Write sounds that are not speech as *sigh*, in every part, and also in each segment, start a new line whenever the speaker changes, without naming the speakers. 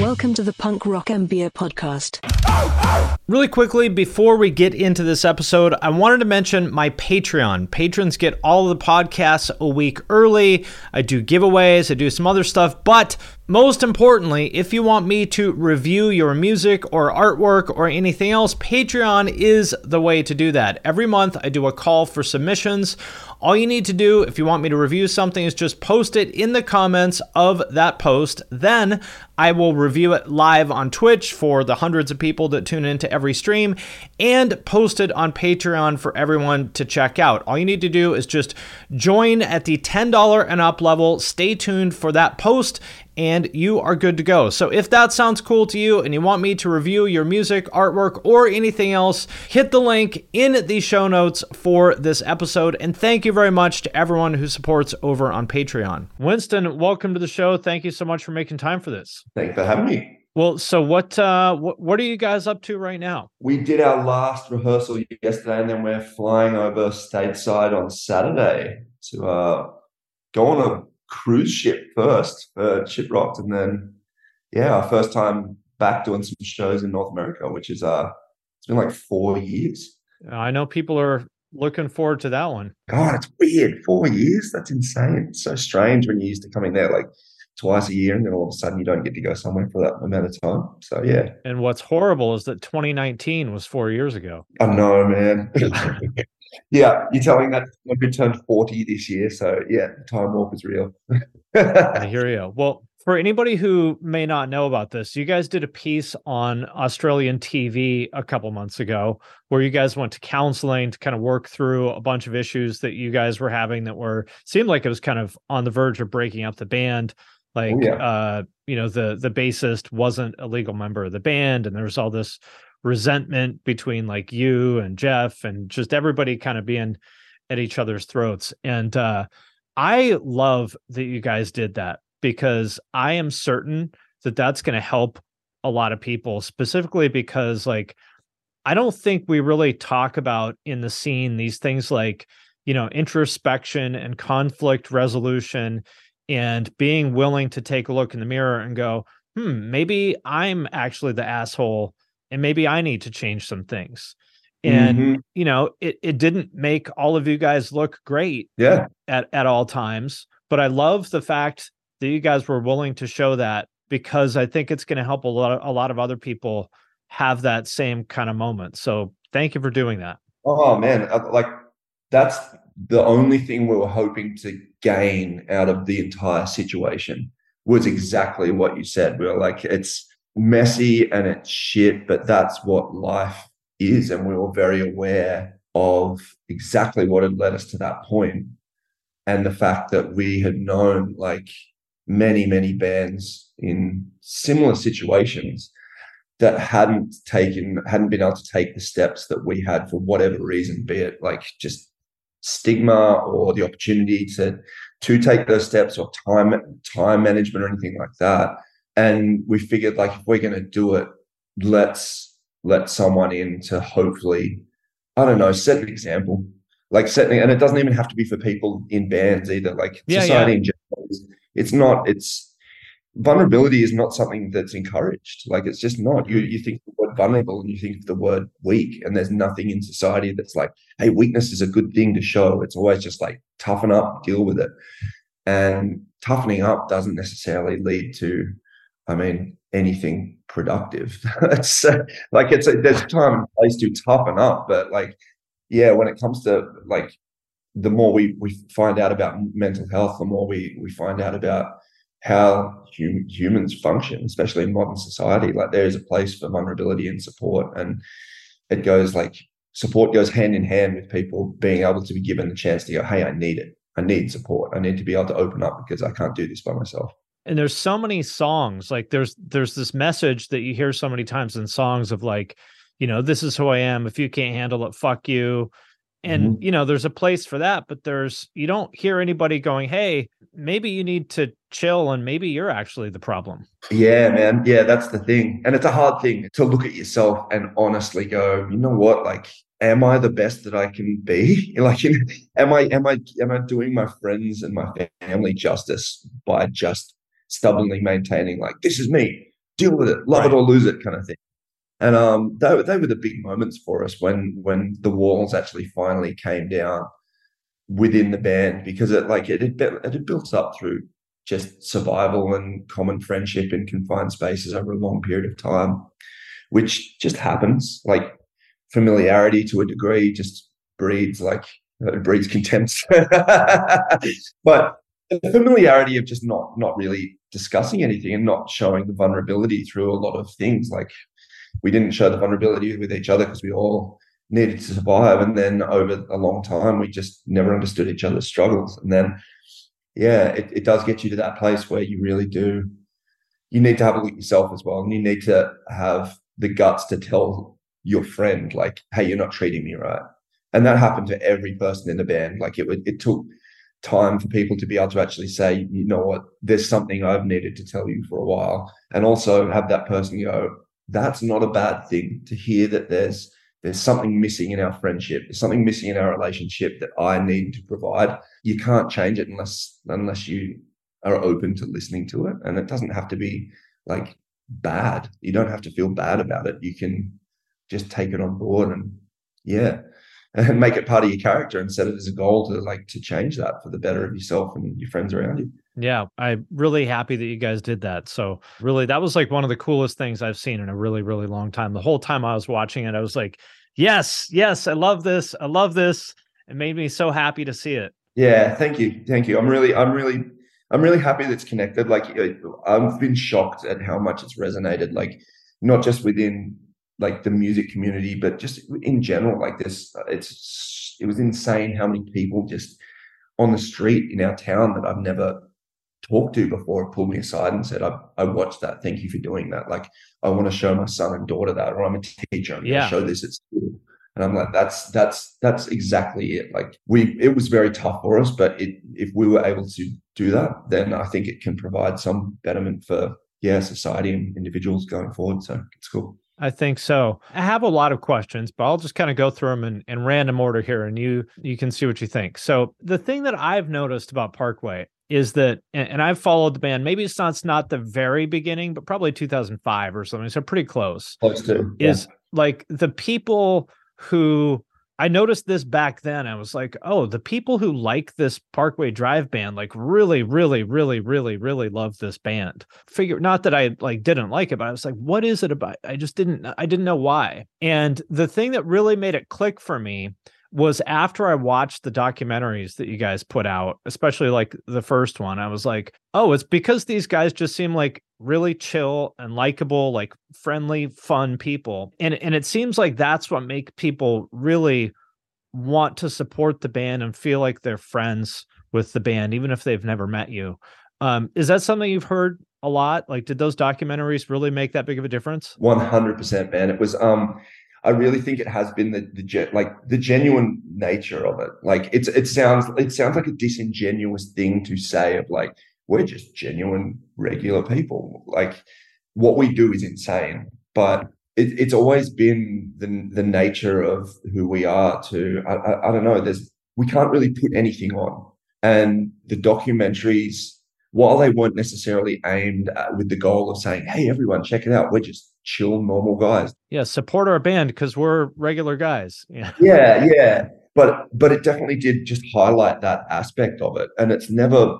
Welcome to the Punk Rock MBA Podcast.
Really quickly, before we get into this episode, I wanted to mention my Patreon. Patrons get all of the podcasts a week early. I do giveaways, I do some other stuff, but most importantly, if you want me to review your music or artwork or anything else, Patreon is the way to do that. Every month, I do a call for submissions. All you need to do if you want me to review something is just post it in the comments of that post. Then I will review it live on Twitch for the hundreds of people that tune into every stream and post it on Patreon for everyone to check out. All you need to do is just join at the $10 and up level. Stay tuned for that post and you are good to go. So if that sounds cool to you and you want me to review your music, artwork, or anything else, hit the link in the show notes for this episode. And thank you very much to everyone who supports over on Patreon. Winston, welcome to the show. Thank you so much for making time for this.
Thanks for having me.
Well, so what uh what, what are you guys up to right now?
We did our last rehearsal yesterday and then we're flying over stateside on Saturday to uh go on a cruise ship first for Shiprocked, and then yeah, our first time back doing some shows in North America, which is uh, it's been like four years.
I know people are looking forward to that one.
God, it's weird. Four years? That's insane. It's so strange when you're used to come in there like twice a year and then all of a sudden you don't get to go somewhere for that amount of time. So yeah.
And what's horrible is that 2019 was four years ago.
I know, man. *laughs* yeah, you're telling that when we turned 40 this year. So yeah, time warp is real. *laughs*
I hear you. Well, for anybody who may not know about this, you guys did a piece on Australian TV a couple months ago where you guys went to counseling to kind of work through a bunch of issues that you guys were having that were seemed like it was kind of on the verge of breaking up the band. Like oh, yeah. uh, you know, the the bassist wasn't a legal member of the band, and there was all this resentment between like you and Jeff and just everybody kind of being at each other's throats. And uh, I love that you guys did that because I am certain that that's going to help a lot of people, specifically because like I don't think we really talk about in the scene these things like, you know, introspection and conflict resolution and being willing to take a look in the mirror and go, hmm, maybe I'm actually the asshole and maybe I need to change some things. And mm-hmm. you know, it it didn't make all of you guys look great
yeah
at, at all times. But I love the fact that you guys were willing to show that because I think it's going to help a lot of, a lot of other people have that same kind of moment. So thank you for doing that.
Oh man, uh, like that's the only thing we were hoping to gain out of the entire situation was exactly what you said. We were like, it's messy and it's shit, but that's what life is. And we were very aware of exactly what had led us to that point and the fact that we had known like many, many bands in similar situations that hadn't taken, hadn't been able to take the steps that we had for whatever reason, be it like just stigma or the opportunity to to take those steps or time time management or anything like that and we figured like if we're going to do it let's let someone in to hopefully i don't know set an example like setting and it doesn't even have to be for people in bands either like yeah, society yeah. in general it's not it's vulnerability is not something that's encouraged. Like it's just not. You mm-hmm. you think the word vulnerable and you think of the word weak, and there's nothing in society that's like, hey, weakness is a good thing to show. It's always just like toughen up, deal with it. And toughening up doesn't necessarily lead to, I mean, anything productive. *laughs* it's uh, like it's a, there's time and place to toughen up, but like, yeah, when it comes to like the more we we find out about mental health, the more we we find out about how hum, humans function, especially in modern society. Like there is a place for vulnerability and support, and it goes like support goes hand in hand with people being able to be given the chance to go, "Hey, I need it. I need support. I need to be able to open up because I can't do this by myself."
And there's so many songs. Like there's there's this message that you hear so many times in songs of like, you know, this is who I am. If you can't handle it, fuck you and mm-hmm. you know there's a place for that but there's you don't hear anybody going hey maybe you need to chill and maybe you're actually the problem
yeah man yeah that's the thing and it's a hard thing to look at yourself and honestly go you know what like am i the best that i can be *laughs* like am i am i am i doing my friends and my family justice by just stubbornly maintaining like this is me deal with it love right. it or lose it kind of thing and um, they, they were the big moments for us when when the walls actually finally came down within the band because it like it had, it had built up through just survival and common friendship in confined spaces over a long period of time, which just happens. Like familiarity to a degree just breeds like it breeds contempt. *laughs* but the familiarity of just not not really discussing anything and not showing the vulnerability through a lot of things like we didn't show the vulnerability with each other because we all needed to survive. And then over a long time, we just never understood each other's struggles. And then, yeah, it, it does get you to that place where you really do. You need to have a look at yourself as well, and you need to have the guts to tell your friend, like, "Hey, you're not treating me right." And that happened to every person in the band. Like it, would, it took time for people to be able to actually say, you know what, there's something I've needed to tell you for a while, and also have that person go, that's not a bad thing to hear that there's there's something missing in our friendship. There's something missing in our relationship that i need to provide. You can't change it unless unless you are open to listening to it. And it doesn't have to be like bad. You don't have to feel bad about it. You can just take it on board and yeah and *laughs* make it part of your character and set it as a goal to like to change that for the better of yourself and your friends around you
yeah, I'm really happy that you guys did that. So, really, that was like one of the coolest things I've seen in a really, really long time. The whole time I was watching it, I was like, yes, yes, I love this. I love this. It made me so happy to see it.
Yeah, thank you. Thank you. I'm really, I'm really, I'm really happy that it's connected. Like, I've been shocked at how much it's resonated, like, not just within like the music community, but just in general. Like, this, it's, it was insane how many people just on the street in our town that I've never talked to before pulled me aside and said, I, I watched that. Thank you for doing that. Like, I want to show my son and daughter that, or I'm a teacher. I'm yeah. show this at school. And I'm like, that's that's that's exactly it. Like we it was very tough for us, but it if we were able to do that, then I think it can provide some betterment for yeah, society and individuals going forward. So it's cool.
I think so. I have a lot of questions, but I'll just kind of go through them in, in random order here and you you can see what you think. So the thing that I've noticed about Parkway is that and I've followed the band, maybe it's not it's not the very beginning, but probably 2005 or something. So pretty close.
Close to
is like the people who I noticed this back then. I was like, oh, the people who like this Parkway Drive band, like really, really, really, really, really love this band. Figure not that I like didn't like it, but I was like, what is it about? I just didn't I didn't know why. And the thing that really made it click for me was after I watched the documentaries that you guys put out, especially like the first one, I was like, oh, it's because these guys just seem like really chill and likable, like friendly, fun people. And and it seems like that's what make people really want to support the band and feel like they're friends with the band, even if they've never met you. Um, is that something you've heard a lot? Like, did those documentaries really make that big of a difference?
One hundred percent, man. It was um I really think it has been the the like the genuine nature of it. Like it's it sounds it sounds like a disingenuous thing to say of like we're just genuine regular people. Like what we do is insane, but it, it's always been the the nature of who we are. To I, I, I don't know. There's we can't really put anything on, and the documentaries while they weren't necessarily aimed at, with the goal of saying, "Hey, everyone, check it out. We're just chill, normal guys."
Yeah, support our band because we're regular guys. *laughs* Yeah,
yeah, yeah. But but it definitely did just highlight that aspect of it, and it's never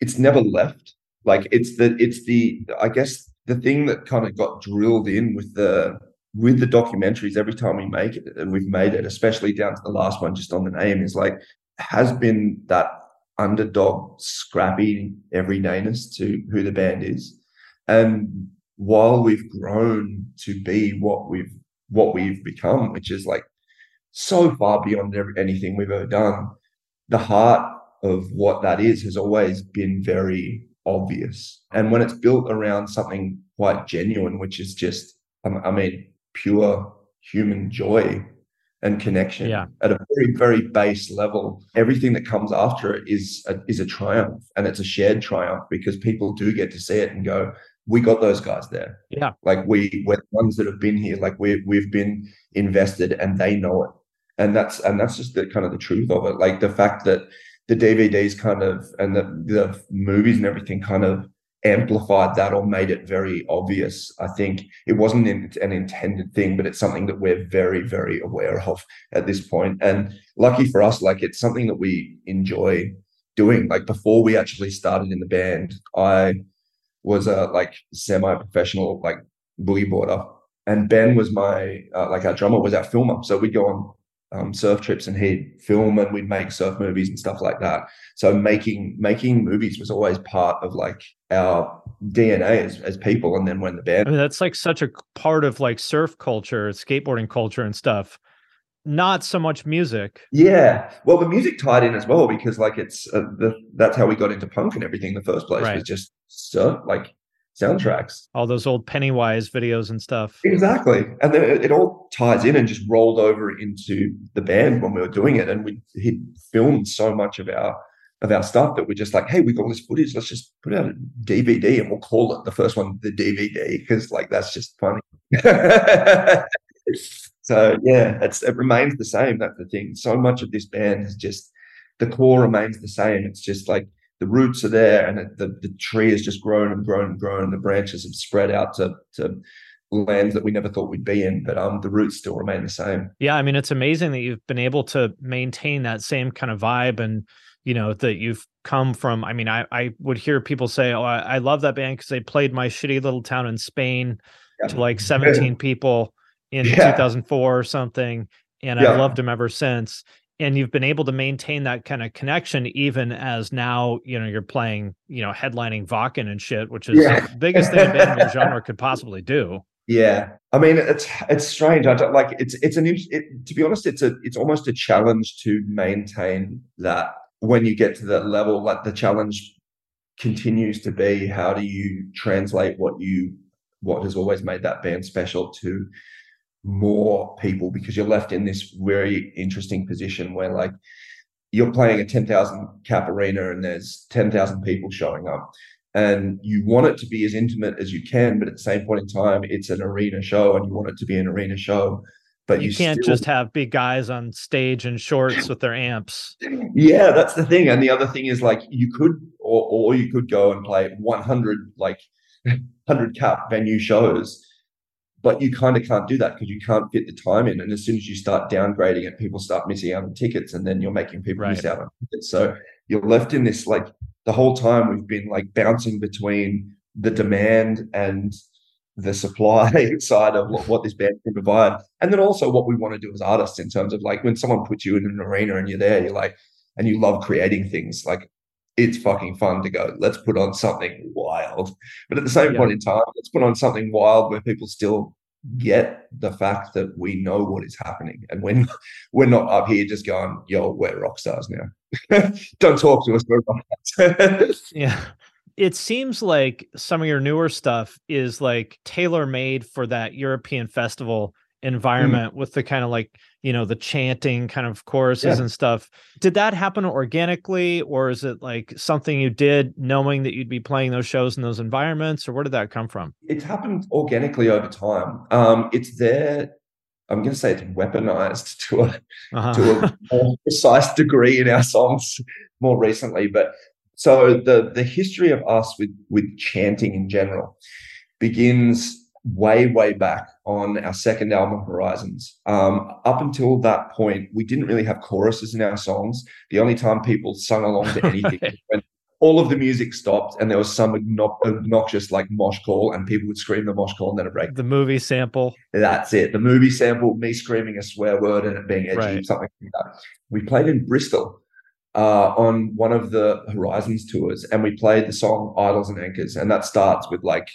it's never left. Like it's the it's the I guess the thing that kind of got drilled in with the with the documentaries every time we make it, and we've made it, especially down to the last one, just on the name, is like has been that underdog, scrappy everydayness to who the band is. And while we've grown to be what we've what we've become, which is like so far beyond anything we've ever done, the heart of what that is has always been very obvious. And when it's built around something quite genuine, which is just, um, I mean, pure human joy and connection
yeah.
at a very very base level everything that comes after it is a, is a triumph. And it's a shared triumph because people do get to see it and go we got those guys there.
Yeah.
Like we we're the ones that have been here. Like we we've been invested and they know it. And that's and that's just the kind of the truth of it. Like the fact that the dvds kind of and the the movies and everything kind of amplified that or made it very obvious. I think it wasn't an intended thing, but it's something that we're very, very aware of at this point. And lucky for us, like it's something that we enjoy doing. Like before we actually started in the band, I was a like semi-professional like boogie boarder, and Ben was my uh, like our drummer was our filmer. So we'd go on um, surf trips and he'd film and we'd make surf movies and stuff like that. So making making movies was always part of like our DNA as, as people. And then when the band,
I mean, that's like such a part of like surf culture, skateboarding culture, and stuff. Not so much music.
Yeah, well, the music tied in as well because like it's uh, the that's how we got into punk and everything. In the first place right. was just surf like soundtracks.
All those old Pennywise videos and stuff.
Exactly. And then it all ties in and just rolled over into the band when we were doing it. And we he filmed so much of our of our stuff that we're just like, hey, we've got all this footage. Let's just put out a DVD and we'll call it the first one the DVD because like that's just funny. *laughs* so yeah, it's it remains the same. That's the thing. So much of this band is just the core remains the same. It's just like the roots are there and it, the, the tree has just grown and grown and grown and the branches have spread out to, to lands that we never thought we'd be in but um the roots still remain the same
yeah i mean it's amazing that you've been able to maintain that same kind of vibe and you know that you've come from i mean i i would hear people say oh i, I love that band because they played my shitty little town in spain yeah. to like 17 people in *laughs* yeah. 2004 or something and yeah. i've loved them ever since and you've been able to maintain that kind of connection even as now you know you're playing you know headlining Wacken and shit, which is yeah. the biggest thing a band *laughs* genre could possibly do.
Yeah, I mean it's it's strange. I don't like it's it's an it, to be honest, it's a it's almost a challenge to maintain that when you get to that level. Like the challenge continues to be how do you translate what you what has always made that band special to more people because you're left in this very interesting position where like you're playing a 10,000 cap arena and there's 10,000 people showing up. And you want it to be as intimate as you can but at the same point in time it's an arena show and you want it to be an arena show but
you, you can't still... just have big guys on stage in shorts with their amps.
Yeah that's the thing. And the other thing is like you could or, or you could go and play 100 like *laughs* 100 cap venue shows but you kind of can't do that because you can't fit the time in. And as soon as you start downgrading it, people start missing out on tickets, and then you're making people right. miss out on tickets. So you're left in this like the whole time we've been like bouncing between the demand and the supply *laughs* side of what, what this band can provide, and then also what we want to do as artists in terms of like when someone puts you in an arena and you're there, you're like, and you love creating things like it's fucking fun to go, let's put on something wild. But at the same yeah. point in time, let's put on something wild where people still get the fact that we know what is happening. And when we're not up here just going, yo, we're rock stars now. *laughs* Don't talk to us, we're rock *laughs*
yeah. It seems like some of your newer stuff is like tailor made for that European festival. Environment mm. with the kind of like you know the chanting kind of choruses yeah. and stuff did that happen organically or is it like something you did knowing that you'd be playing those shows in those environments or where did that come from
it's happened organically over time um it's there i'm going to say it's weaponized to a uh-huh. to a *laughs* more precise degree in our songs more recently but So the the history of us with with chanting in general begins way way back on our second album Horizons. Um, up until that point, we didn't really have choruses in our songs. The only time people sung along to anything right. *laughs* when all of the music stopped and there was some obnoxious like mosh call and people would scream the mosh call and then a break.
The movie sample.
That's it. The movie sample, me screaming a swear word and it being edgy, right. something like that. We played in Bristol uh, on one of the Horizons tours, and we played the song Idols and Anchors, and that starts with like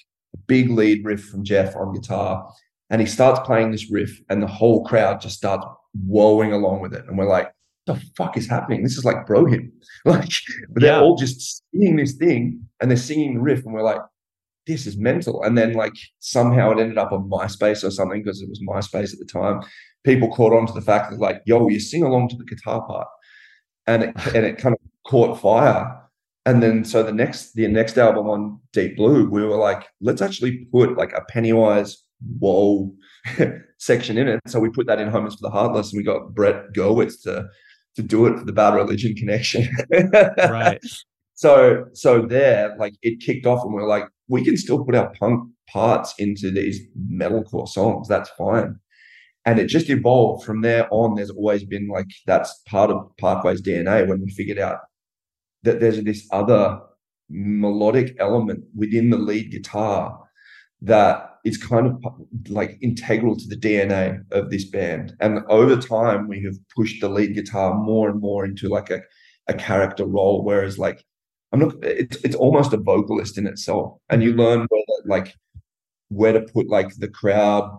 big lead riff from Jeff on guitar, and he starts playing this riff, and the whole crowd just starts wowing along with it, and we're like, "The fuck is happening? This is like bro hymn." *laughs* like they're yeah. all just singing this thing, and they're singing the riff, and we're like, "This is mental." And then like somehow it ended up on MySpace or something because it was MySpace at the time. People caught on to the fact that like, "Yo, you sing along to the guitar part." and it and it kind of caught fire. And then so the next the next album on Deep Blue, we were like, let's actually put like a Pennywise whoa *laughs* section in it. So we put that in Home Is for the Heartless, and we got Brett Gurewitz to to do it for the Bad Religion connection. *laughs*
right.
So so there, like it kicked off, and we are like, we can still put our punk parts into these metalcore songs. That's fine and it just evolved from there on. There's always been like that's part of Parkway's DNA when we figured out that there's this other melodic element within the lead guitar that is kind of like integral to the DNA of this band. And over time, we have pushed the lead guitar more and more into like a, a character role. Whereas like I'm not, it's it's almost a vocalist in itself, and you mm-hmm. learn where like where to put like the crowd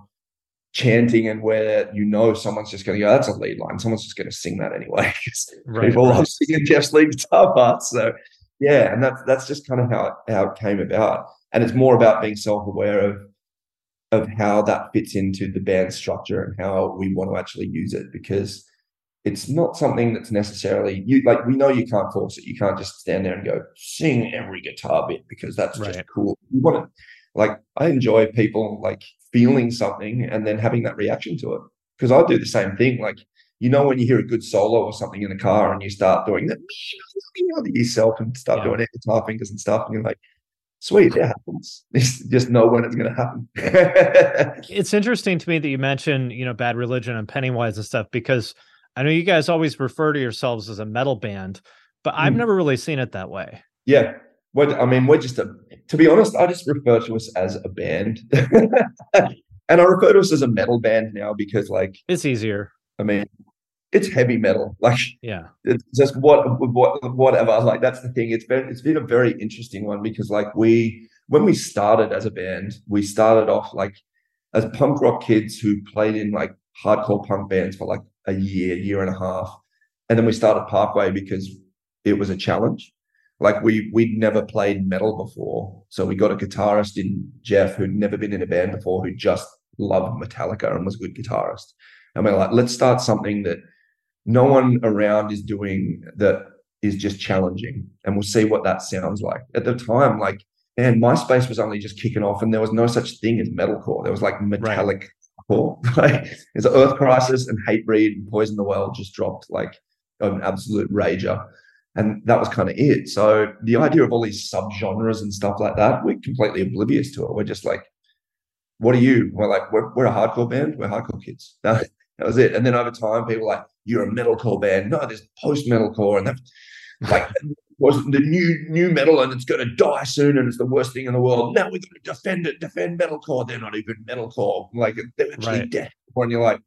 chanting and where you know someone's just going to go, that's a lead line. Someone's just going to sing that anyway. *laughs* right, people right. love singing Jeff's lead guitar parts. So yeah, and that's that's just kind of how it, how it came about. And it's more about being self-aware of of how that fits into the band structure and how we want to actually use it because it's not something that's necessarily you like we know you can't force it you can't just stand there and go sing every guitar bit because that's right. just cool you want to like i enjoy people like feeling something and then having that reaction to it. Because I do the same thing. Like, you know, when you hear a good solo or something in the car and you start doing that, you know, yourself and start yeah. doing it, guitar fingers and stuff, and you're like, sweet, it happens. *laughs* Just know when it's going to happen. *laughs*
it's interesting to me that you mentioned, you know, Bad Religion and Pennywise and stuff, because I know you guys always refer to yourselves as a metal band, but I've mm. never really seen it that way.
Yeah. What I mean, we're just a. To be honest, I just refer to us as a band, *laughs* and I refer to us as a metal band now because, like,
it's easier.
I mean, it's heavy metal. *laughs* Like,
yeah,
it's just what, what, whatever. Like, that's the thing. It's been, it's been a very interesting one because, like, we when we started as a band, we started off like as punk rock kids who played in like hardcore punk bands for like a year, year and a half, and then we started Parkway because it was a challenge like we we'd never played metal before. So we got a guitarist in jeff who'd never been in a band before who just loved metallica and was a good guitarist. And we're like let's start something that no one around is doing that is just challenging and we'll see what that sounds like. At the time like and myspace was only just kicking off and there was no such thing as metalcore. There was like metallic right. core. *laughs* Like there's earth crisis and hatebreed and poison the well just dropped like an absolute rager and that was kind of it. So the idea of all these subgenres and stuff like that, we're completely oblivious to it. We're just like, what are you? We're like, we're, we're a hardcore band. We're hardcore kids. *laughs* That, that was it. And then over time, people like, you're a metalcore band. No, there's post metalcore, and that's *laughs* like was the new new metal, and it's going to die soon, and it's the worst thing in the world. Now we're going to defend it, defend metalcore. They're not even metalcore. Like they're actually right. death. And you're like,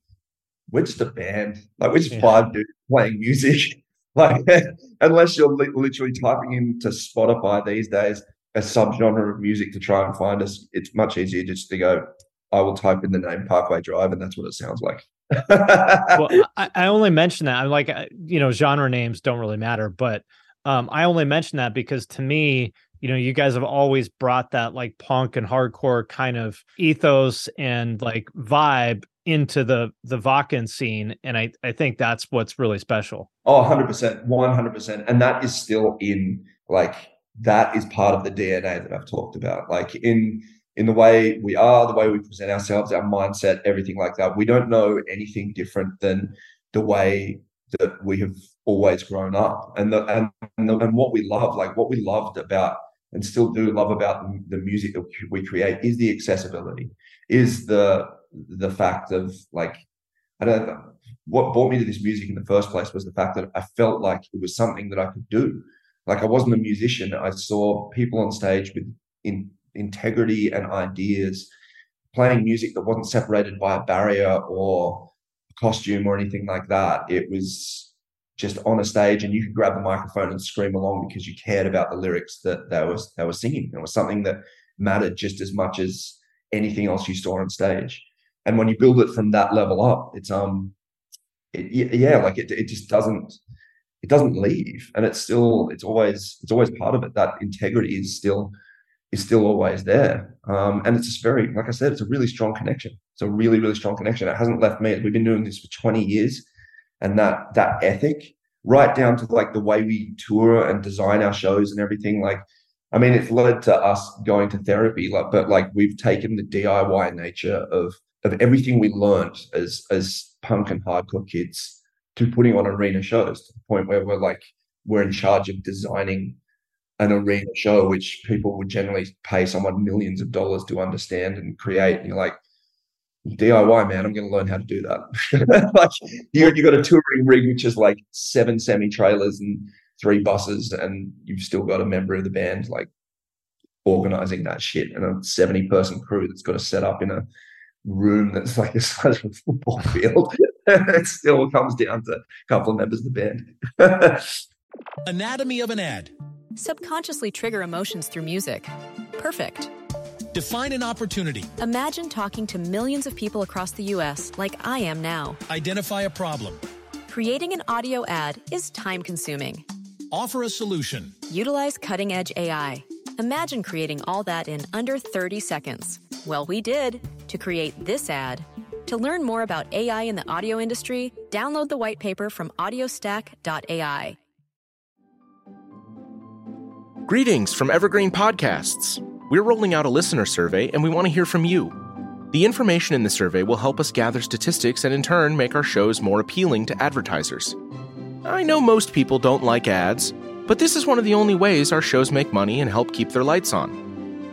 we're just a band. Like we're just yeah. five dudes playing music. *laughs* Like, *laughs* unless you're li- literally typing into Spotify these days a subgenre of music to try and find us, it's much easier just to go, I will type in the name Parkway Drive, and that's what it sounds like.
well, *laughs* I, I, only mention that. I'm like, uh, you know, genre names don't really matter, but um, I only mention that because to me, you know, you guys have always brought that like punk and hardcore kind of ethos and like vibe into the the Wacken scene, and I I think that's what's really special.
Oh, 100 percent, one hundred percent, and that is still in like that is part of the DNA that I've talked about. Like in in the way we are, the way we present ourselves, our mindset, everything like that. We don't know anything different than the way that we have always grown up and the, and and, the, and what we love like what we loved about and still do love about the music that we create is the accessibility is the the fact of like i don't know what brought me to this music in the first place was the fact that i felt like it was something that i could do like i wasn't a musician i saw people on stage with in, integrity and ideas playing music that wasn't separated by a barrier or costume or anything like that. It was just on a stage and you could grab the microphone and scream along because you cared about the lyrics that they was they were singing. It was something that mattered just as much as anything else you saw on stage. And when you build it from that level up, it's um, it, yeah, like it it just doesn't it doesn't leave, and it's still it's always it's always part of it. That integrity is still is still always there. Um, and it's just very, like I said, it's a really strong connection. It's a really, really strong connection. It hasn't left me. We've been doing this for 20 years. And that that ethic, right down to like the way we tour and design our shows and everything, like I mean, it's led to us going to therapy, like, but like we've taken the DIY nature of of everything we learned as as punk and hardcore kids to putting on arena shows to the point where we're like we're in charge of designing an arena show, which people would generally pay someone millions of dollars to understand and create. And you're like, DIY, man, I'm going to learn how to do that. *laughs* like you, you got a touring rig, which is like seven semi trailers and three buses, and you've still got a member of the band like organizing that shit and a 70 person crew that's got to set up in a room that's like the *laughs* size of a football field. *laughs* it still comes down to a couple of members of the band. *laughs*
Anatomy of an ad
subconsciously trigger emotions through music. Perfect.
Define an opportunity.
Imagine talking to millions of people across the U.S. like I am now.
Identify a problem.
Creating an audio ad is time consuming.
Offer a solution.
Utilize cutting edge AI. Imagine creating all that in under 30 seconds. Well, we did to create this ad. To learn more about AI in the audio industry, download the white paper from audiostack.ai.
Greetings from Evergreen Podcasts. We're rolling out a listener survey and we want to hear from you. The information in the survey will help us gather statistics and in turn make our shows more appealing to advertisers. I know most people don't like ads, but this is one of the only ways our shows make money and help keep their lights on.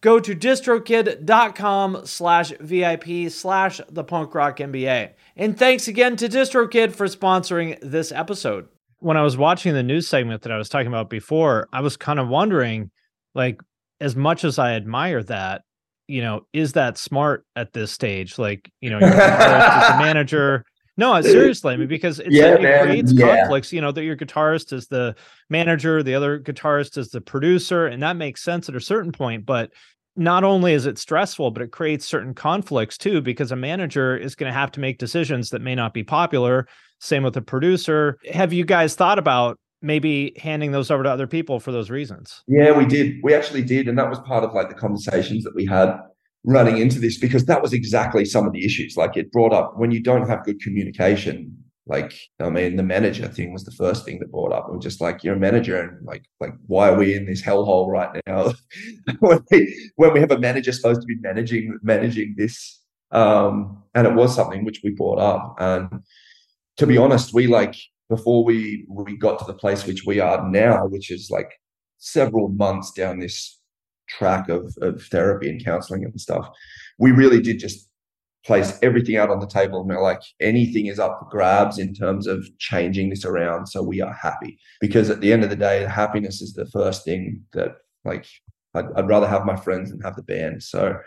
go to distrokid.com slash VIP slash the punk rock MBA. And thanks again to DistroKid for sponsoring this episode. When I was watching the news segment that I was talking about before, I was kind of wondering, like, as much as I admire that, you know, is that smart at this stage? Like, you know, your guitarist is *laughs* the manager. No, seriously, I mean, because it's,
Yeah,
it
man,
creates
yeah.
conflicts. You know, that your guitarist is the manager, the other guitarist is the producer, and that makes sense at a certain point. But not only is it stressful, but it creates certain conflicts too, because a manager is going to have to make decisions that may not be popular. Same with the producer. Have you guys thought about maybe handing those over to other people for those reasons?
Yeah, we did. We actually did. And that was part of like the conversations that we had running into this because that was exactly some of the issues. Like it brought up when you don't have good communication. Like, I mean, the manager thing was the first thing that brought up. It was just like, you're a manager and like, like, why are we in this hellhole right now? *laughs* when, we, when we have a manager supposed to be managing, managing this. Um, and it was something which we brought up. And to be honest, we like, before we we got to the place which we are now, which is like several months down this track of of therapy and counseling and stuff, we really did just place everything out on the table and we're like anything is up for grabs in terms of changing this around so we are happy. Because at the end of the day happiness is the first thing that like I'd, I'd rather have my friends than have the band. So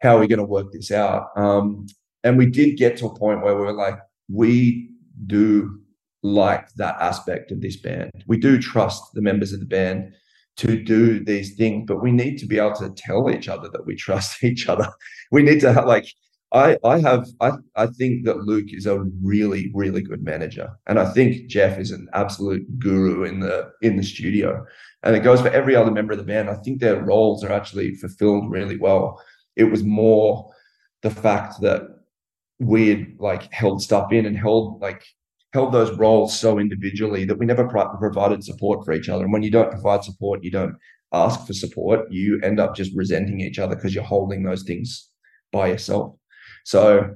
how are we going to work this out? Um and we did get to a point where we were like we do like that aspect of this band. We do trust the members of the band to do these things, but we need to be able to tell each other that we trust *laughs* each other. We need to have like I I have I I think that Luke is a really really good manager, and I think Jeff is an absolute guru in the in the studio, and it goes for every other member of the band. I think their roles are actually fulfilled really well. It was more the fact that we had like held stuff in and held like held those roles so individually that we never pro- provided support for each other. And when you don't provide support, you don't ask for support, you end up just resenting each other because you're holding those things by yourself. So,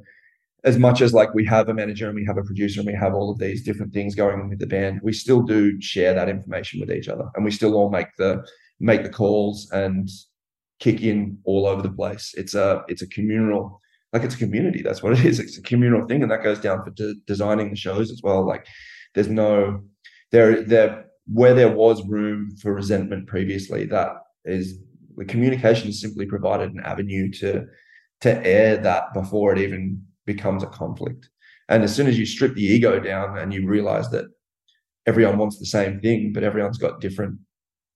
as much as like we have a manager and we have a producer and we have all of these different things going on with the band, we still do share that information with each other, and we still all make the make the calls and kick in all over the place. It's a it's a communal like it's a community. That's what it is. It's a communal thing, and that goes down for de- designing the shows as well. Like there's no there there where there was room for resentment previously. That is the communication has simply provided an avenue to to air that before it even becomes a conflict. And as soon as you strip the ego down and you realize that everyone wants the same thing, but everyone's got different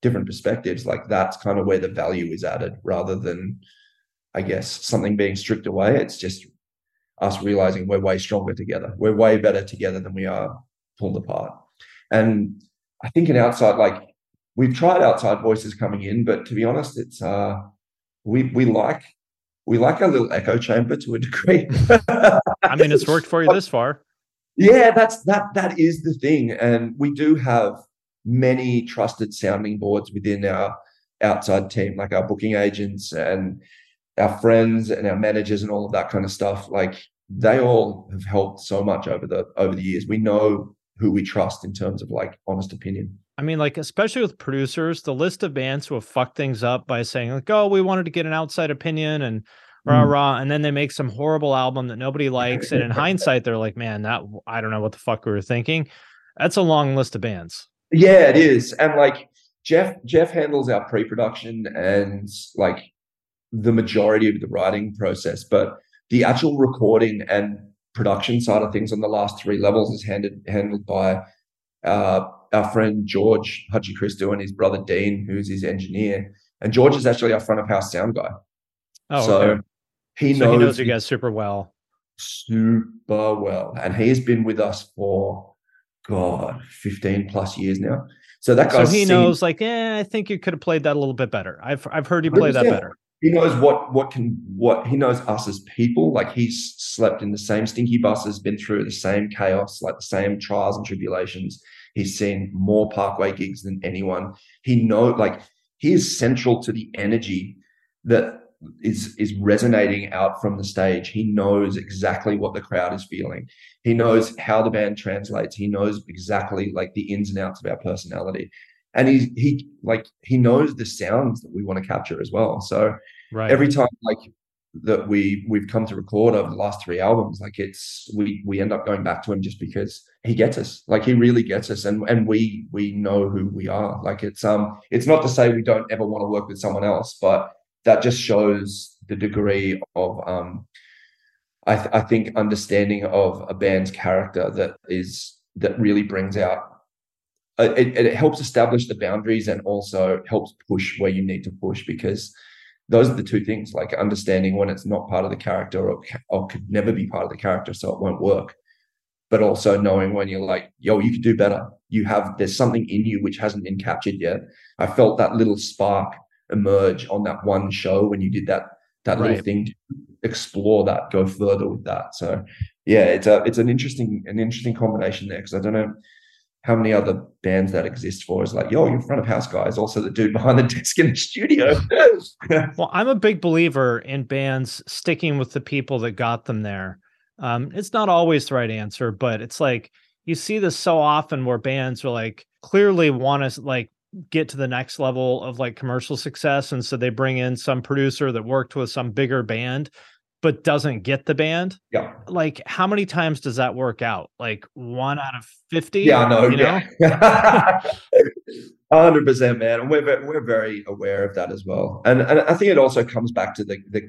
different perspectives, like that's kind of where the value is added rather than I guess, something being stripped away. It's just us realizing we're way stronger together. We're way better together than we are pulled apart. And I think an outside, like we've tried outside voices coming in, but to be honest, it's uh we we like we like our little echo chamber to a degree. *laughs*
I mean, it's worked for you this far.
Yeah, that's that that is the thing. And we do have many trusted sounding boards within our outside team, like our booking agents and our friends and our managers and all of that kind of stuff like they all have helped so much over the over the years we know who we trust in terms of like honest opinion
I mean, like, especially with producers, the list of bands who have fucked things up by saying, like, oh, we wanted to get an outside opinion and rah,
Mm.
rah. And then they make some horrible album that nobody *laughs* likes. And in hindsight, they're like, man, that, I don't know what the fuck we were thinking. That's a long list of bands.
yeah it is and like jeff jeff handles our pre-production and like the majority of the writing process but the actual recording and production side of things on the last three levels is handed handled by uh, our friend George Christo and his brother Dean, who's his engineer. And George is actually our front of house sound guy.
Oh,
so
okay.
he
so
knows,
he knows you guys super well.
super well. And he has been with us for God, 15 plus years now. So that
guy.
So
he
seen-
knows, like, eh, I think you could have played that a little bit better. I've I've heard you play that better.
He knows what what can what he knows us as people. Like he's slept in the same stinky buses been through the same chaos like the same trials and tribulations. He's seen more parkway gigs than anyone. He know like he is central to the energy that is is resonating out from the stage. He knows exactly what the crowd is feeling. He knows how the band translates. He knows exactly like the ins and outs of our personality and he he like he knows the sounds that we want to capture as well. So
Right.
every time like that we we've come to record over the last three albums like it's we we end up going back to him just because he gets us. Like he really gets us and and we we know who we are. Like it's um it's not to say we don't ever want to work with someone else but that just shows the degree of um, I, th- I think understanding of a band's character that is that really brings out Uh, it, it helps establish the boundaries and also helps push where you need to push because those are the two things like understanding when it's not part of the character or, or could never be part of the character so it won't work. But also knowing when you're like yo you could do better. You have there's something in you which hasn't been captured yet. I felt that little spark emerge on that one show when you did that that right. little thing to explore that go further with that. So yeah it's a it's an interesting an interesting combination there because i don't know how many other bands that exist for is like, yo, your front of house guy is also the dude behind the desk in the studio. *laughs*
well, I'm a big believer in bands sticking with the people that got them there. Um, it's not always the right answer, but it's like you see this so often where bands are like clearly want to like get to the next level of like commercial success. And so they bring in some producer that worked with some bigger band but doesn't get the band.
Yeah.
Like how many times does that work out? Like one out of 50?
Yeah, no, you know? *laughs* hundred percent, man. And we're we're very aware of that as well. And and I think it also comes back to the the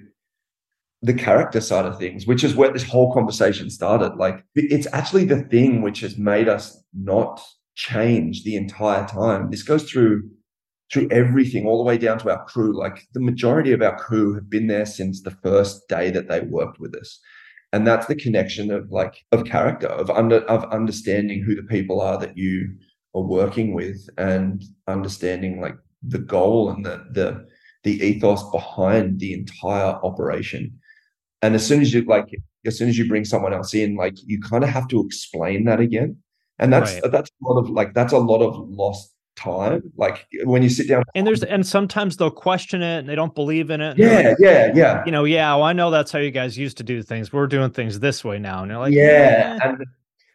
the character side of things, which is where this whole conversation started. Like it's actually the thing which has made us not change the entire time. This goes through through everything, all the way down to our crew. Like the majority of our crew have been there since the first day that they worked with us. And that's the connection of like of character, of under of understanding who the people are that you are working with and understanding like the goal and the the the ethos behind the entire operation. And as soon as you like as soon as you bring someone else in, like you kind of have to explain that again. And that's right. that's a lot of like that's a lot of lost time. Like when you sit down,
and there's and sometimes they'll question it and they don't believe in it.
Yeah, like, yeah, yeah.
You know, yeah. Well, I know that's how you guys used to do things. We're doing things this way now, and they're like,
yeah. And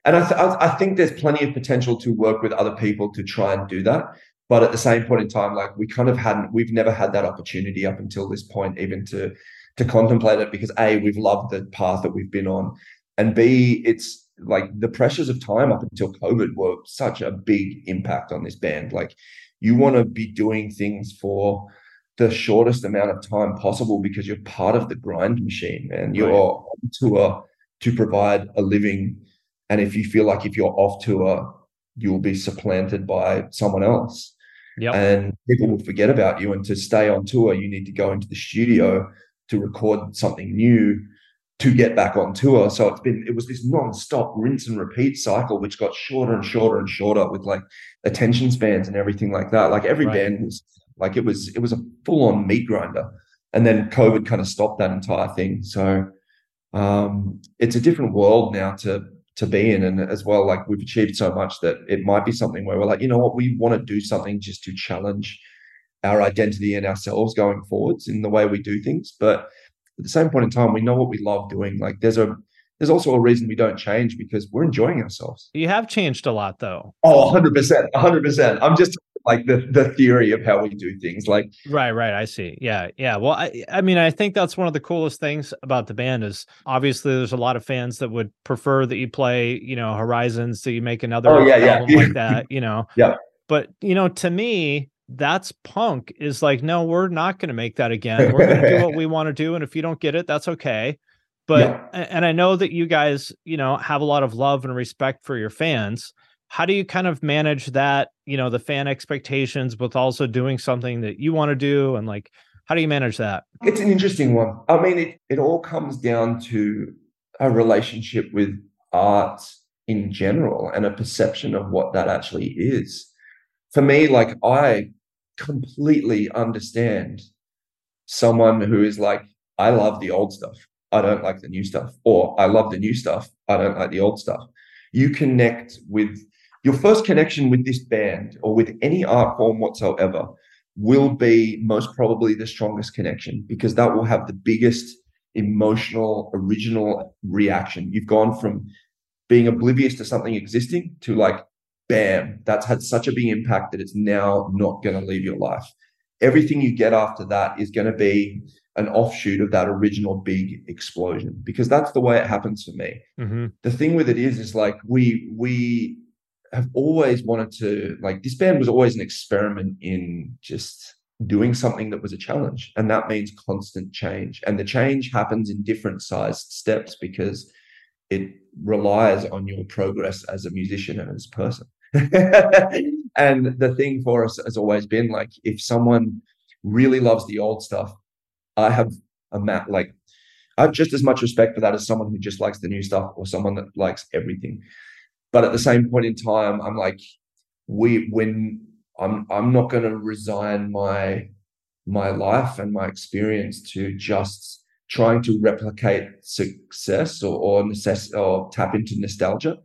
and I, th- I think there's plenty of potential to work with other people to try and do that. But at the same point in time, like we kind of hadn't, we've never had that opportunity up until this point, even to to contemplate it because a we've loved the path that we've been on, and b it's like the pressures of time up until COVID were such a big impact on this band. Like you mm. want to be doing things for the shortest amount of time possible because you're part of the grind machine and you're right. on tour to provide a living. And if you feel like if you're off tour, you will be supplanted by someone else. Yep. And people will forget about you. And to stay on tour, you need to go into the studio to record something new to get back on tour. So it's been it was this non-stop rinse and repeat cycle, which got shorter and shorter and shorter with like attention spans and everything like that. Like every right. band was like it was it was a full-on meat grinder. And then COVID kind of stopped that entire thing. So um, it's a different world now to to be in. And as well, like we've achieved so much that it might be something where we're like, you know what, we want to do something just to challenge our identity and ourselves going forwards in the way we do things. But at the same point in time, we know what we love doing. Like there's a there's also a reason we don't change because we're enjoying ourselves.
You have changed a lot though.
Oh, 100%. 100%. I'm just like the the theory of how we do things like
right right i see yeah yeah well i i mean i think that's one of the coolest things about the band is obviously there's a lot of fans that would prefer that you play you know horizons that you make another oh, yeah, album yeah. like *laughs* that you know
yeah
but you know to me that's punk is like no we're not going to make that *laughs* again. We're going to do what we want to do and if you don't get it that's okay. But yeah. and i know that you guys you know have a lot of love and respect for your fans. How do you kind of manage that you know the fan expectations with also doing something that you want to do and like how do you manage that?
It's an interesting one. I mean it, it all comes down to a relationship with art in general and a perception of what that actually is for me, like I completely understand someone who is like, I love the old stuff. I don't like the new stuff. Or I love the new stuff. I don't like the old stuff. You connect with your first connection with this band or with any art form whatsoever will be most probably the strongest connection because that will have the biggest emotional original reaction. You've gone from being oblivious to something existing to like bam, that's had such a big impact that it's now not going to leave your life. Everything you get after that is going to be an offshoot of that original big explosion because that's the way it happens for me. Mm-hmm. The thing with it is, is like we we have always wanted to like this band was always an experiment in just doing something that was a challenge. And that means constant change. And the change happens in different sized steps because it relies on your progress as a musician and as a person. *laughs* and the thing for us has always been like if someone really loves the old stuff, I have a mat like I have just as much respect for that as someone who just likes the new stuff or someone that likes everything. But at the same point in time, I'm like, we when I'm I'm not going to resign my my life and my experience to just trying to replicate success or or, necess- or tap into nostalgia.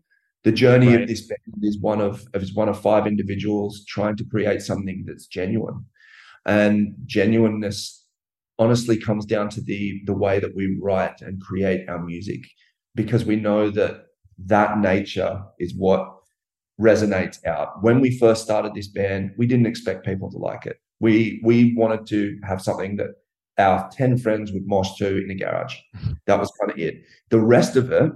The journey right. of this band is one of is one of five individuals trying to create something that's genuine, and genuineness honestly comes down to the the way that we write and create our music, because we know that that nature is what resonates out. When we first started this band, we didn't expect people to like it. We we wanted to have something that our 10 friends would mosh to in the garage. *laughs* That was kind of it. The rest of it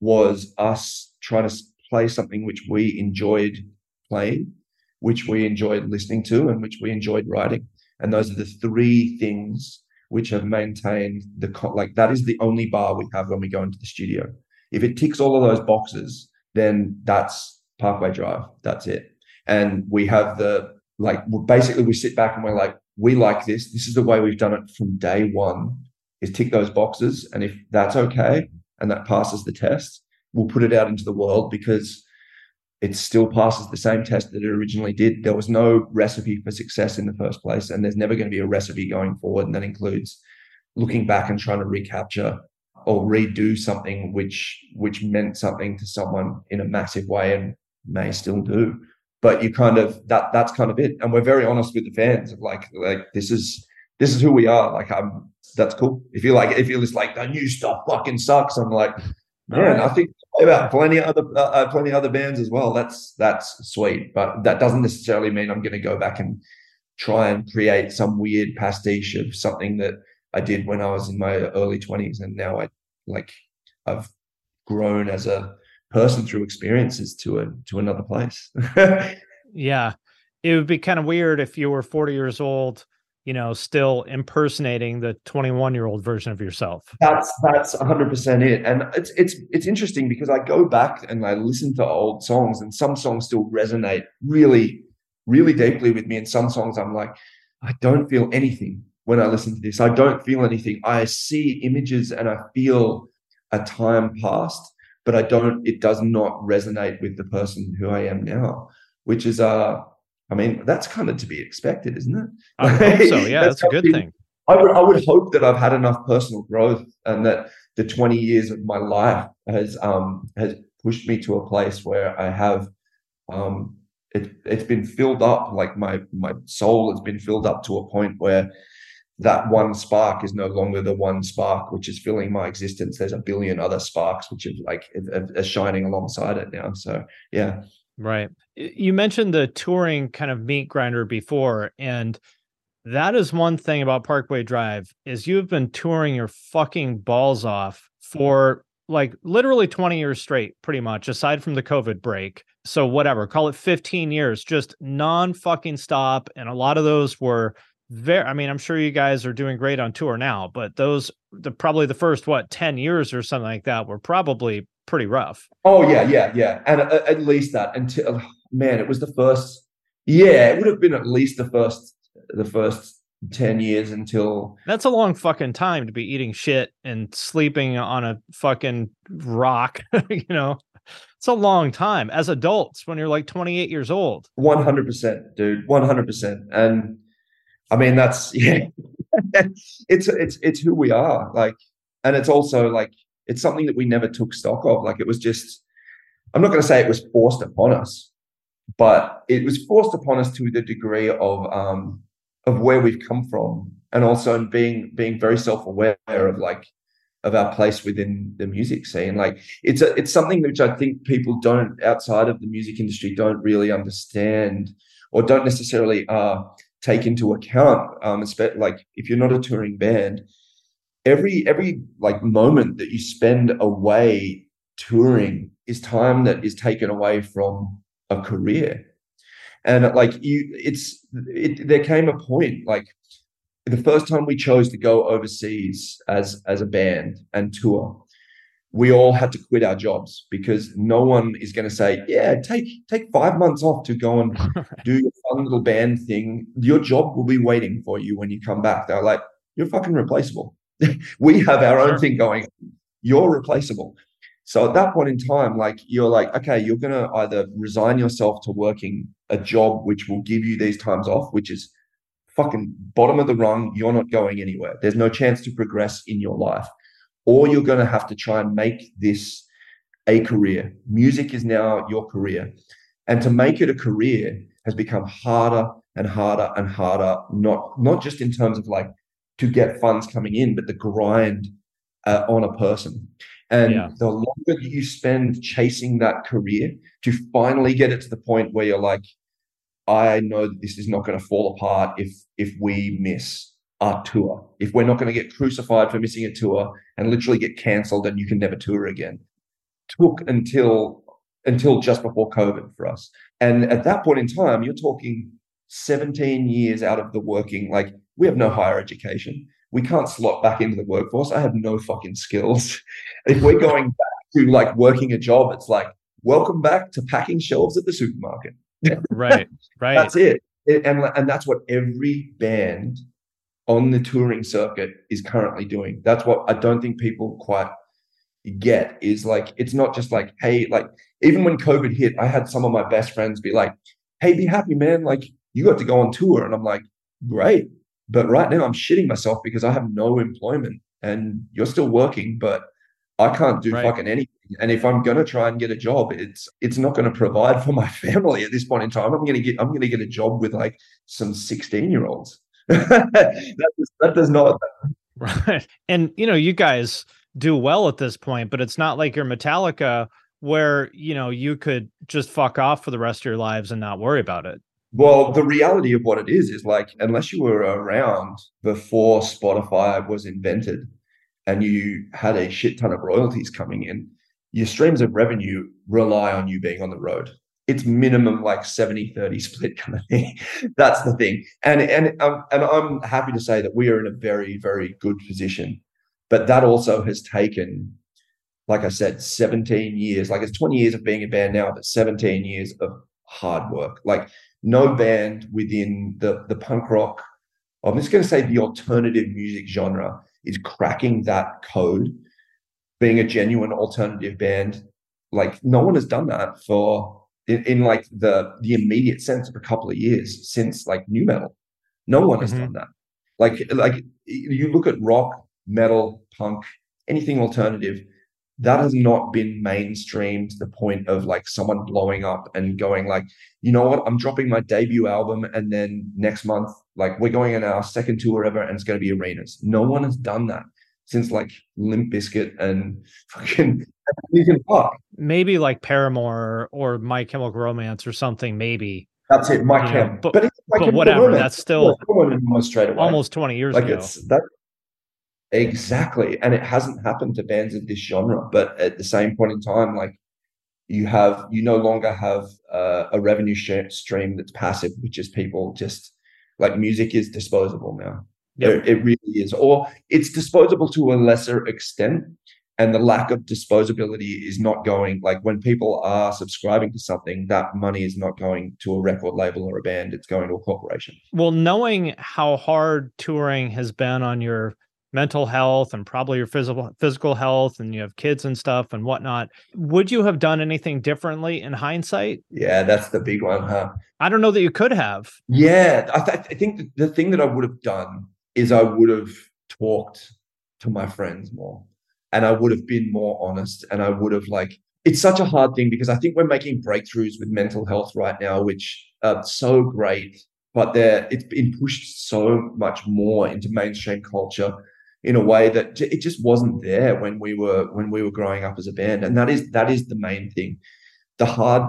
was us trying to play something which we enjoyed playing, which we enjoyed listening to, and which we enjoyed writing. And those are the three things which have maintained the like that is the only bar we have when we go into the studio. If it ticks all of those boxes, then that's Parkway Drive. That's it. And we have the like basically we sit back and we're like, we like this. This is the way we've done it from day one. Is tick those boxes, and if that's okay and that passes the test, we'll put it out into the world because it still passes the same test that it originally did. There was no recipe for success in the first place, and there's never going to be a recipe going forward. And that includes looking back and trying to recapture or redo something which which meant something to someone in a massive way and may still do. But you kind of that that's kind of it. And we're very honest with the fans of like like this is this is who we are. Like I'm that's cool. If you like if you're just like the new stuff fucking sucks, I'm like, man, I think about plenty of other uh, uh, plenty of other bands as well. That's that's sweet. But that doesn't necessarily mean I'm gonna go back and try and create some weird pastiche of something that I did when I was in my early 20s and now I like I've grown as a person through experiences to a to another place. *laughs*
yeah. It would be kind of weird if you were 40 years old, you know, still impersonating the 21 year old version of yourself.
That's that's 100% it. And it's it's it's interesting because I go back and I listen to old songs and some songs still resonate really really deeply with me and some songs I'm like I don't feel anything when I listen to this. I don't feel anything. I see images and I feel a time past but I don't, it does not resonate with the person who I am now, which is, uh, I mean, that's kind of to be expected, isn't it?
I hope so. Yeah, that's, that's a good thing.
I would, I would hope that I've had enough personal growth and that the 20 years of my life has, um, has pushed me to a place where I have, um, it, it's been filled up. Like my, my soul has been filled up to a point where that one spark is no longer the one spark which is filling my existence. There's a billion other sparks which are like are, shining alongside it now. So yeah.
Right. You mentioned the touring kind of meat grinder before, and that is one thing about Parkway Drive is you've been touring your fucking balls off for like literally 20 years straight, pretty much, aside from the COVID break. So whatever, call it 15 years, just non fucking stop. And a lot of those were very i mean i'm sure you guys are doing great on tour now but those the probably the first what 10 years or something like that were probably pretty rough.
Oh yeah yeah yeah. And at, at least that until oh, man it was the first yeah it would have been at least the first the first 10 years until
that's a long fucking time to be eating shit and sleeping on a fucking rock *laughs* you know? It's a long time as adults when you're like 28 years old.
100% dude 100% and I mean, that's *laughs* yeah, it's it's it's who we are. Like, and it's also like it's something that we never took stock of. Like, it was just. I'm not going to say it was forced upon us, but it was forced upon us to the degree of um of where we've come from, and also being being very self aware of like of our place within the music scene. Like it's a, it's something which I think people don't outside of the music industry don't really understand or don't necessarily uh take into account um like if you're not a touring band every every like moment that you spend away touring is time that is taken away from a career. And like you it's it, there came a point like the first time we chose to go overseas as as a band and tour we all had to quit our jobs because no one is going to say yeah take take five months off to go and *laughs* do your fun little band thing. Your job will be waiting for you when you come back. They're like you're fucking replaceable *laughs* we have our own thing going you're replaceable so at that point in time, like you're like, okay, you're gonna either resign yourself to working a job which will give you these times off, which is fucking bottom of the rung. You're not going anywhere. There's no chance to progress in your life, or you're gonna have to try and make this a career. Music is now your career, and to make it a career has become harder and harder and harder. Not not just in terms of like to get funds coming in, but the grind uh, on a person. And yeah. the longer you spend chasing that career to finally get it to the point where you're like, I know that this is not going to fall apart if if we miss our tour. If we're not going to get crucified for missing a tour and literally get cancelled and you can never tour again. Took until until just before COVID for us. And at that point in time, you're talking 17 years out of the working, like we have no higher education we can't slot back into the workforce. I have no fucking skills. *laughs* if we're going *laughs* back to like working a job, it's like, welcome back to packing shelves at the supermarket.
right, *laughs* right.
That's it. it. And, and that's what every band on the touring circuit is currently doing. That's what I don't think people quite get is like, it's not just like, hey, like, even when COVID hit, I had some of my best friends be like, hey, be happy, man. Like, you got to go on tour. And I'm like, great but right now, I'm shitting myself because I have no employment and you're still working, but I can't do right. fucking anything. And if I'm gonna try and get a job, it's it's not gonna provide for *laughs* my family at this point in time. I'm gonna get I'm gonna get a job with like some 16 year olds. *laughs* that, does, that does not. *laughs*
Right. And you know, you guys do well at this point, but it's not like you're Metallica where you know you could just fuck off for the rest of your lives and not worry about it.
Well, the reality of what it is is like, unless you were around before Spotify was invented and you had a shit ton of royalties coming in, your streams of revenue rely on you being on the road. It's minimum like 70 30 split kind of thing. *laughs* That's the thing. And, and, um, and I'm happy to say that we are in a very, very good position. But that also has taken, like I said, 17 years. Like it's 20 years of being a band now, but 17 years of hard work. Like no band within the, the punk rock, I'm just going to say the alternative music genre is cracking that code, being a genuine alternative band. Like no one has done that for in, in like the the immediate sense of a couple of years since like nu metal. No one has mm-hmm. done that. Like like you look at rock, metal, punk, anything alternative that has not been mainstream to the point of like someone blowing up and going like, you know what, I'm dropping my debut album and then next month, like we're going on our second tour ever and it's going to be arenas. No one has done that since like Limp Bizkit and *laughs* fucking.
Maybe like Paramore or My Chemical Romance or something. Maybe
that's it, My Chem.
But, but, but whatever. Romance. That's still almost. Almost twenty years
like
ago.
It's that Exactly. And it hasn't happened to bands of this genre. But at the same point in time, like you have, you no longer have uh, a revenue stream that's passive, which is people just like music is disposable now. Yep. It, it really is. Or it's disposable to a lesser extent. And the lack of disposability is not going like when people are subscribing to something, that money is not going to a record label or a band, it's going to a corporation.
Well, knowing how hard touring has been on your mental health and probably your physical physical health and you have kids and stuff and whatnot. Would you have done anything differently in hindsight?
Yeah that's the big one huh?
I don't know that you could have.
Yeah i, th- I think the thing that i would have done is i would have talked to my friends more and i would have been more honest and i would have like it's such a hard thing because i think we're making breakthroughs with mental health right now which are so great but it's been pushed so much more into mainstream culture in a way that it just wasn't there when we were when we were growing up as a band and that is that is the main thing the hard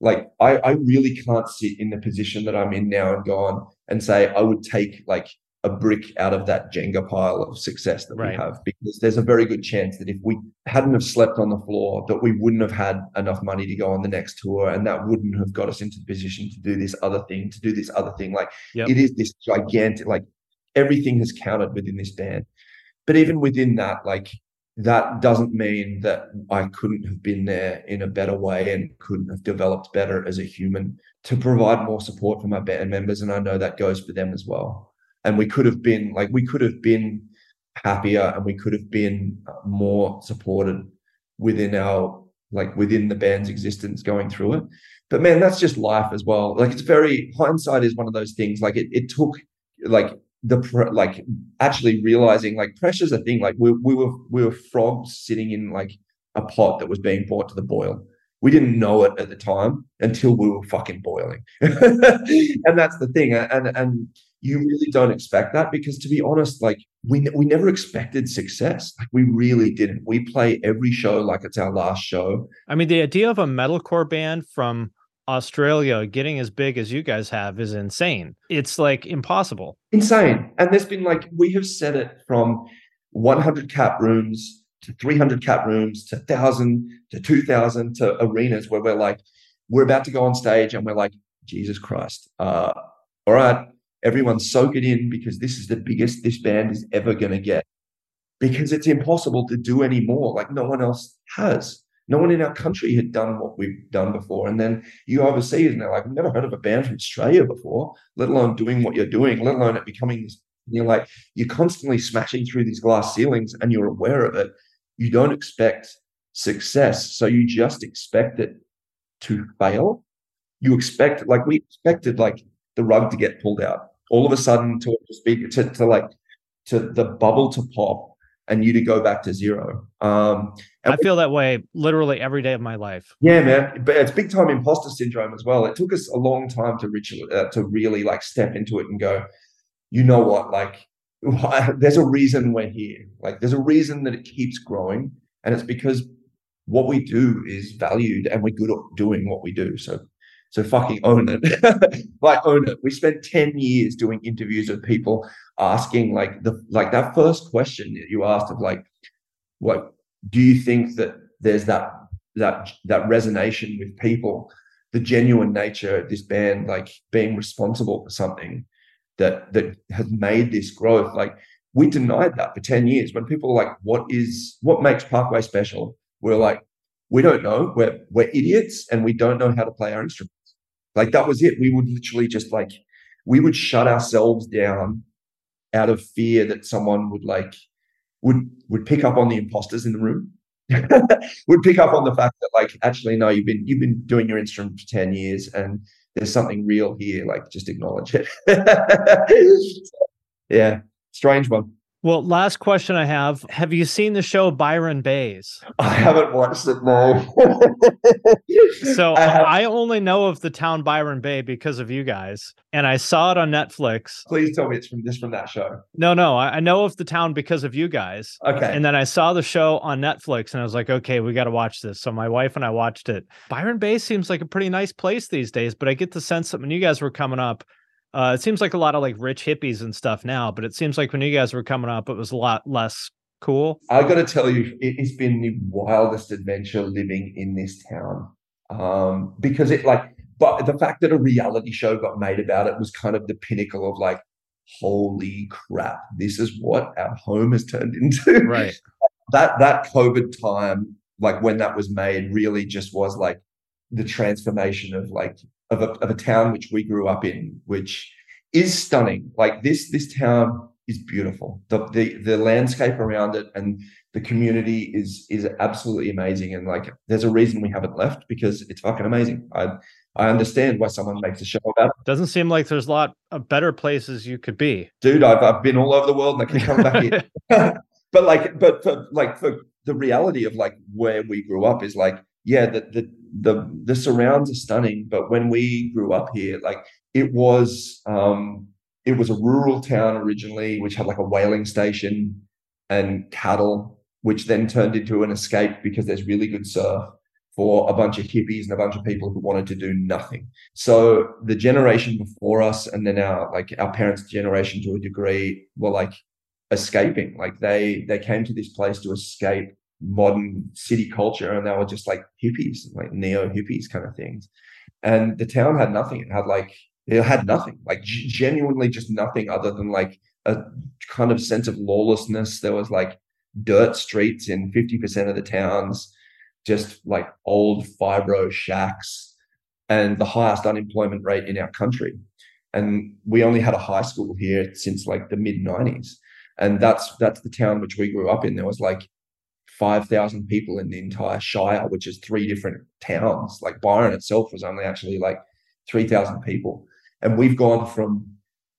like I, I really can't sit in the position that I'm in now and go on and say I would take like a brick out of that Jenga pile of success that
Right.
we have because there's a very good chance that if we hadn't have slept on the floor that we wouldn't have had enough money to go on the next tour and that wouldn't have got us into the position to do this other thing to do this other thing like
Yep.
it is this gigantic like everything has counted within this band but even within that like that doesn't mean that I couldn't have been there in a better way and couldn't have developed better as a human to provide more support for my band members. And I know that goes for them as well. And we could have been like, we could have been happier and we could have been more supported within our, like within the band's existence going through it. But man, that's just life as well. Like it's very, hindsight is one of those things. Like it, it took like the like actually realizing like pressure's a thing like we, we were we were frogs sitting in like a pot that was being brought to the boil. We didn't know it at the time until we were fucking boiling. *laughs* And that's the thing and and you really don't expect that because to be honest like we we never expected success. Like we really didn't. We play every show like it's our last show.
I mean, the idea of a metalcore band from Australia getting as big as you guys have is insane. It's like impossible.
insane. And there's been like we have set it from 100 cap rooms to 300 cap rooms to 1,000 to 2,000 to arenas where we're like, we're about to go on stage and we're like, Jesus Christ. Uh, all right, everyone soak it in because this is the biggest this band is ever going to get because it's impossible to do any more. Like no one else has. No one in our country had done what we've done before. And then you overseas and they're like, we've never heard of a band from Australia before, let alone doing what you're doing, let alone it becoming this. You're like, you're constantly smashing through these glass ceilings and you're aware of it. You don't expect success. So you just expect it to fail. You expect, like, we expected, like, the rug to get pulled out. All of a sudden, to speak to, to like, to the bubble to pop and you to go back to zero. Um,
I feel that way literally every day of my life.
yeah, man, but it's big time imposter syndrome as well. It took us a long time to reach uh, to really like step into it and go, you know what, like *laughs* there's a reason we're here. Like there's a reason that it keeps growing, and it's because what we do is valued and we're good at doing what we do. So so fucking own it. *laughs* like own it. We spent 10 years doing interviews of people asking like the like that first question that you asked of like what do you think that there's that that that resonation with people the genuine nature of this band like being responsible for something that that has made this growth? Like we denied that for 10 years. When people are like what is what makes parkway special? We're like we don't know. We're we're idiots and we don't know how to play our instruments like that was it. We would literally just like we would shut ourselves down out of fear that someone would like would would pick up on the imposters in the room. *laughs* Would pick up on the fact that like actually no you've been you've been doing your instrument for 10 years and there's something real here. Like just acknowledge it. *laughs* Yeah. Strange one
Well, last question I have Have you seen the show Byron Baes?
i haven't watched it no *laughs*
So
I
I only know of the town Byron Bay because of you guys, and I saw it on Netflix.
please tell me it's from this from that show
No, no, I, I know of the town because of you guys.
okay
And then I saw the show on Netflix and I was like, okay, we got to watch this. So my wife and I watched it. Byron Bay seems like a pretty nice place these days, but I get the sense that when you guys were coming up, uh, it seems like a lot of like rich hippies and stuff now, but it seems like when you guys were coming up, it was a lot less cool.
I got to tell you, it, it's been the wildest adventure living in this town. Um, because it like, but the fact that a reality show got made about it was kind of the pinnacle of like, holy crap, this is what our home has turned into.
Right. *laughs*
that that COVID time, like when that was made, really just was like the transformation of like of a of a town which we grew up in, which is stunning. Like this this town is beautiful. The the the landscape around it and the community is is absolutely amazing. And like there's a reason we haven't left because it's fucking amazing. I I understand why someone makes a show about it.
Doesn't seem like there's a lot of better places you could be.
Dude, I've I've been all over the world and I keep coming back here. *laughs* *laughs* but like but for like for the reality of like where we grew up is like yeah the the the the surrounds are stunning but when we grew up here like it was um it was a rural town originally which had like a whaling station and cattle which then turned into an escape because there's really good surf for a bunch of hippies and a bunch of people who wanted to do nothing. So the generation before us and then our like our parents' generation to a degree were like escaping. Like they they came to this place to escape modern city culture and they were just like hippies, like neo hippies kind of things. And the town had nothing. It had like it had nothing, like genuinely just nothing other than like a kind of sense of lawlessness. There was like dirt streets in 50% of the towns just like old fibro shacks and the highest unemployment rate in our country. And we only had a high school here since like the mid 90s. And that's that's the town which we grew up in. There was like 5,000 people in the entire Shire, which is three different towns. Like Byron itself was only actually like 3,000 people. And we've gone from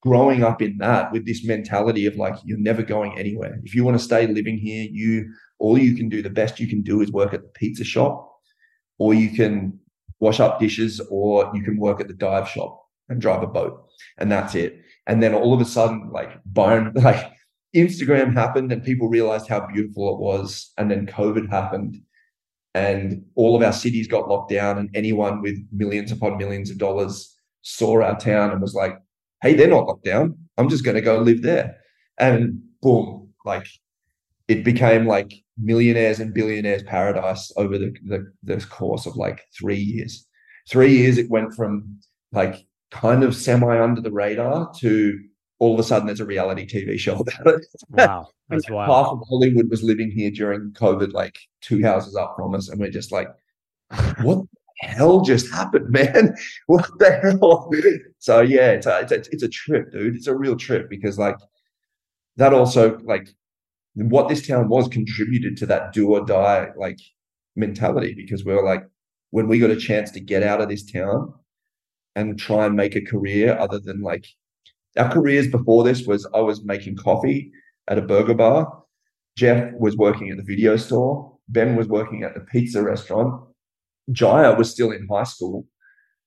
growing up in that with this mentality of like, you're never going anywhere. If you want to stay living here, you all you can do, the best you can do is work at the pizza shop, or you can wash up dishes, or you can work at the dive shop and drive a boat. And that's it. And then all of a sudden, like Byron, *laughs* like Instagram happened and people realized how beautiful it was. And then COVID happened and all of our cities got locked down and anyone with millions upon millions of dollars saw our town and was like, hey, they're not locked down. I'm just going to go live there. And boom, like it became like millionaires and billionaires paradise over the, the, the course of like three years. Three years, it went from like kind of semi under the radar to all of a sudden there's a reality TV show about it.
Wow, *laughs* that's wild.
Half of Hollywood was living here during COVID, like two houses up from us, and we're just like, *laughs* what the hell just happened, *laughs* man? What the hell? So yeah, it's a, it's a it's a trip, dude. It's a real trip because like that also like what this town was contributed to that do or die like mentality because we were like when we got a chance to get out of this town and try and make a career other than like our careers before this was I was making coffee at a burger bar. Jeff was working at the video store. Ben was working at the pizza restaurant. Jia was still in high school,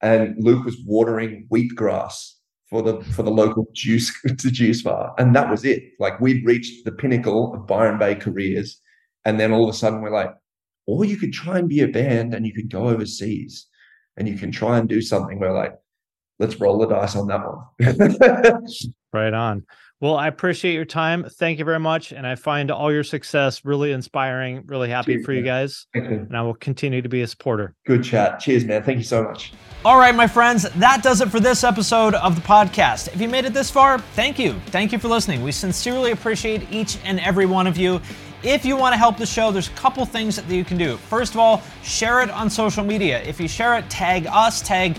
and Luke was watering wheatgrass for the for the local *laughs* juice to juice bar, and that was it. Like we'd reached the pinnacle of Byron Bay careers, and then all of a sudden we're like, or you could try and be a band, and you could go overseas, and you can try and do something. We're like, let's roll the dice on that one. *laughs*
right on. Well, I appreciate your time. Thank you very much. And I find all your success really inspiring, really happy Cheers, for you guys. You. And I will continue to be a supporter.
Good chat. Cheers, man. Thank you so much.
All right, my friends, that does it for this episode of the podcast. If you made it this far, thank you. Thank you for listening. We sincerely appreciate each and every one of you. If you want to help the show, there's a couple things that you can do. First of all, share it on social media. If you share it, tag us, tag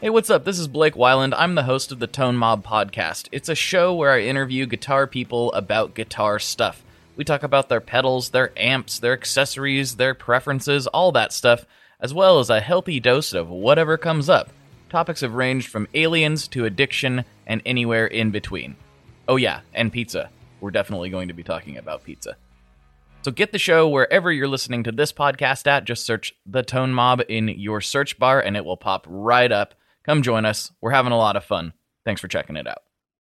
Hey, what's up? This is Blake Wyland. I'm the host of the Tone Mob podcast. It's a show where I interview guitar people about guitar stuff. We talk about their pedals, their amps, their accessories, their preferences, all that stuff, as well as a healthy dose of whatever comes up. Topics have ranged from aliens to addiction and anywhere in between. Oh, yeah, and pizza. We're definitely going to be talking about pizza. So get the show wherever you're listening to this podcast at. Just search The Tone Mob in your search bar and it will pop right up. Come join us. We're having a lot of fun. Thanks for checking it out.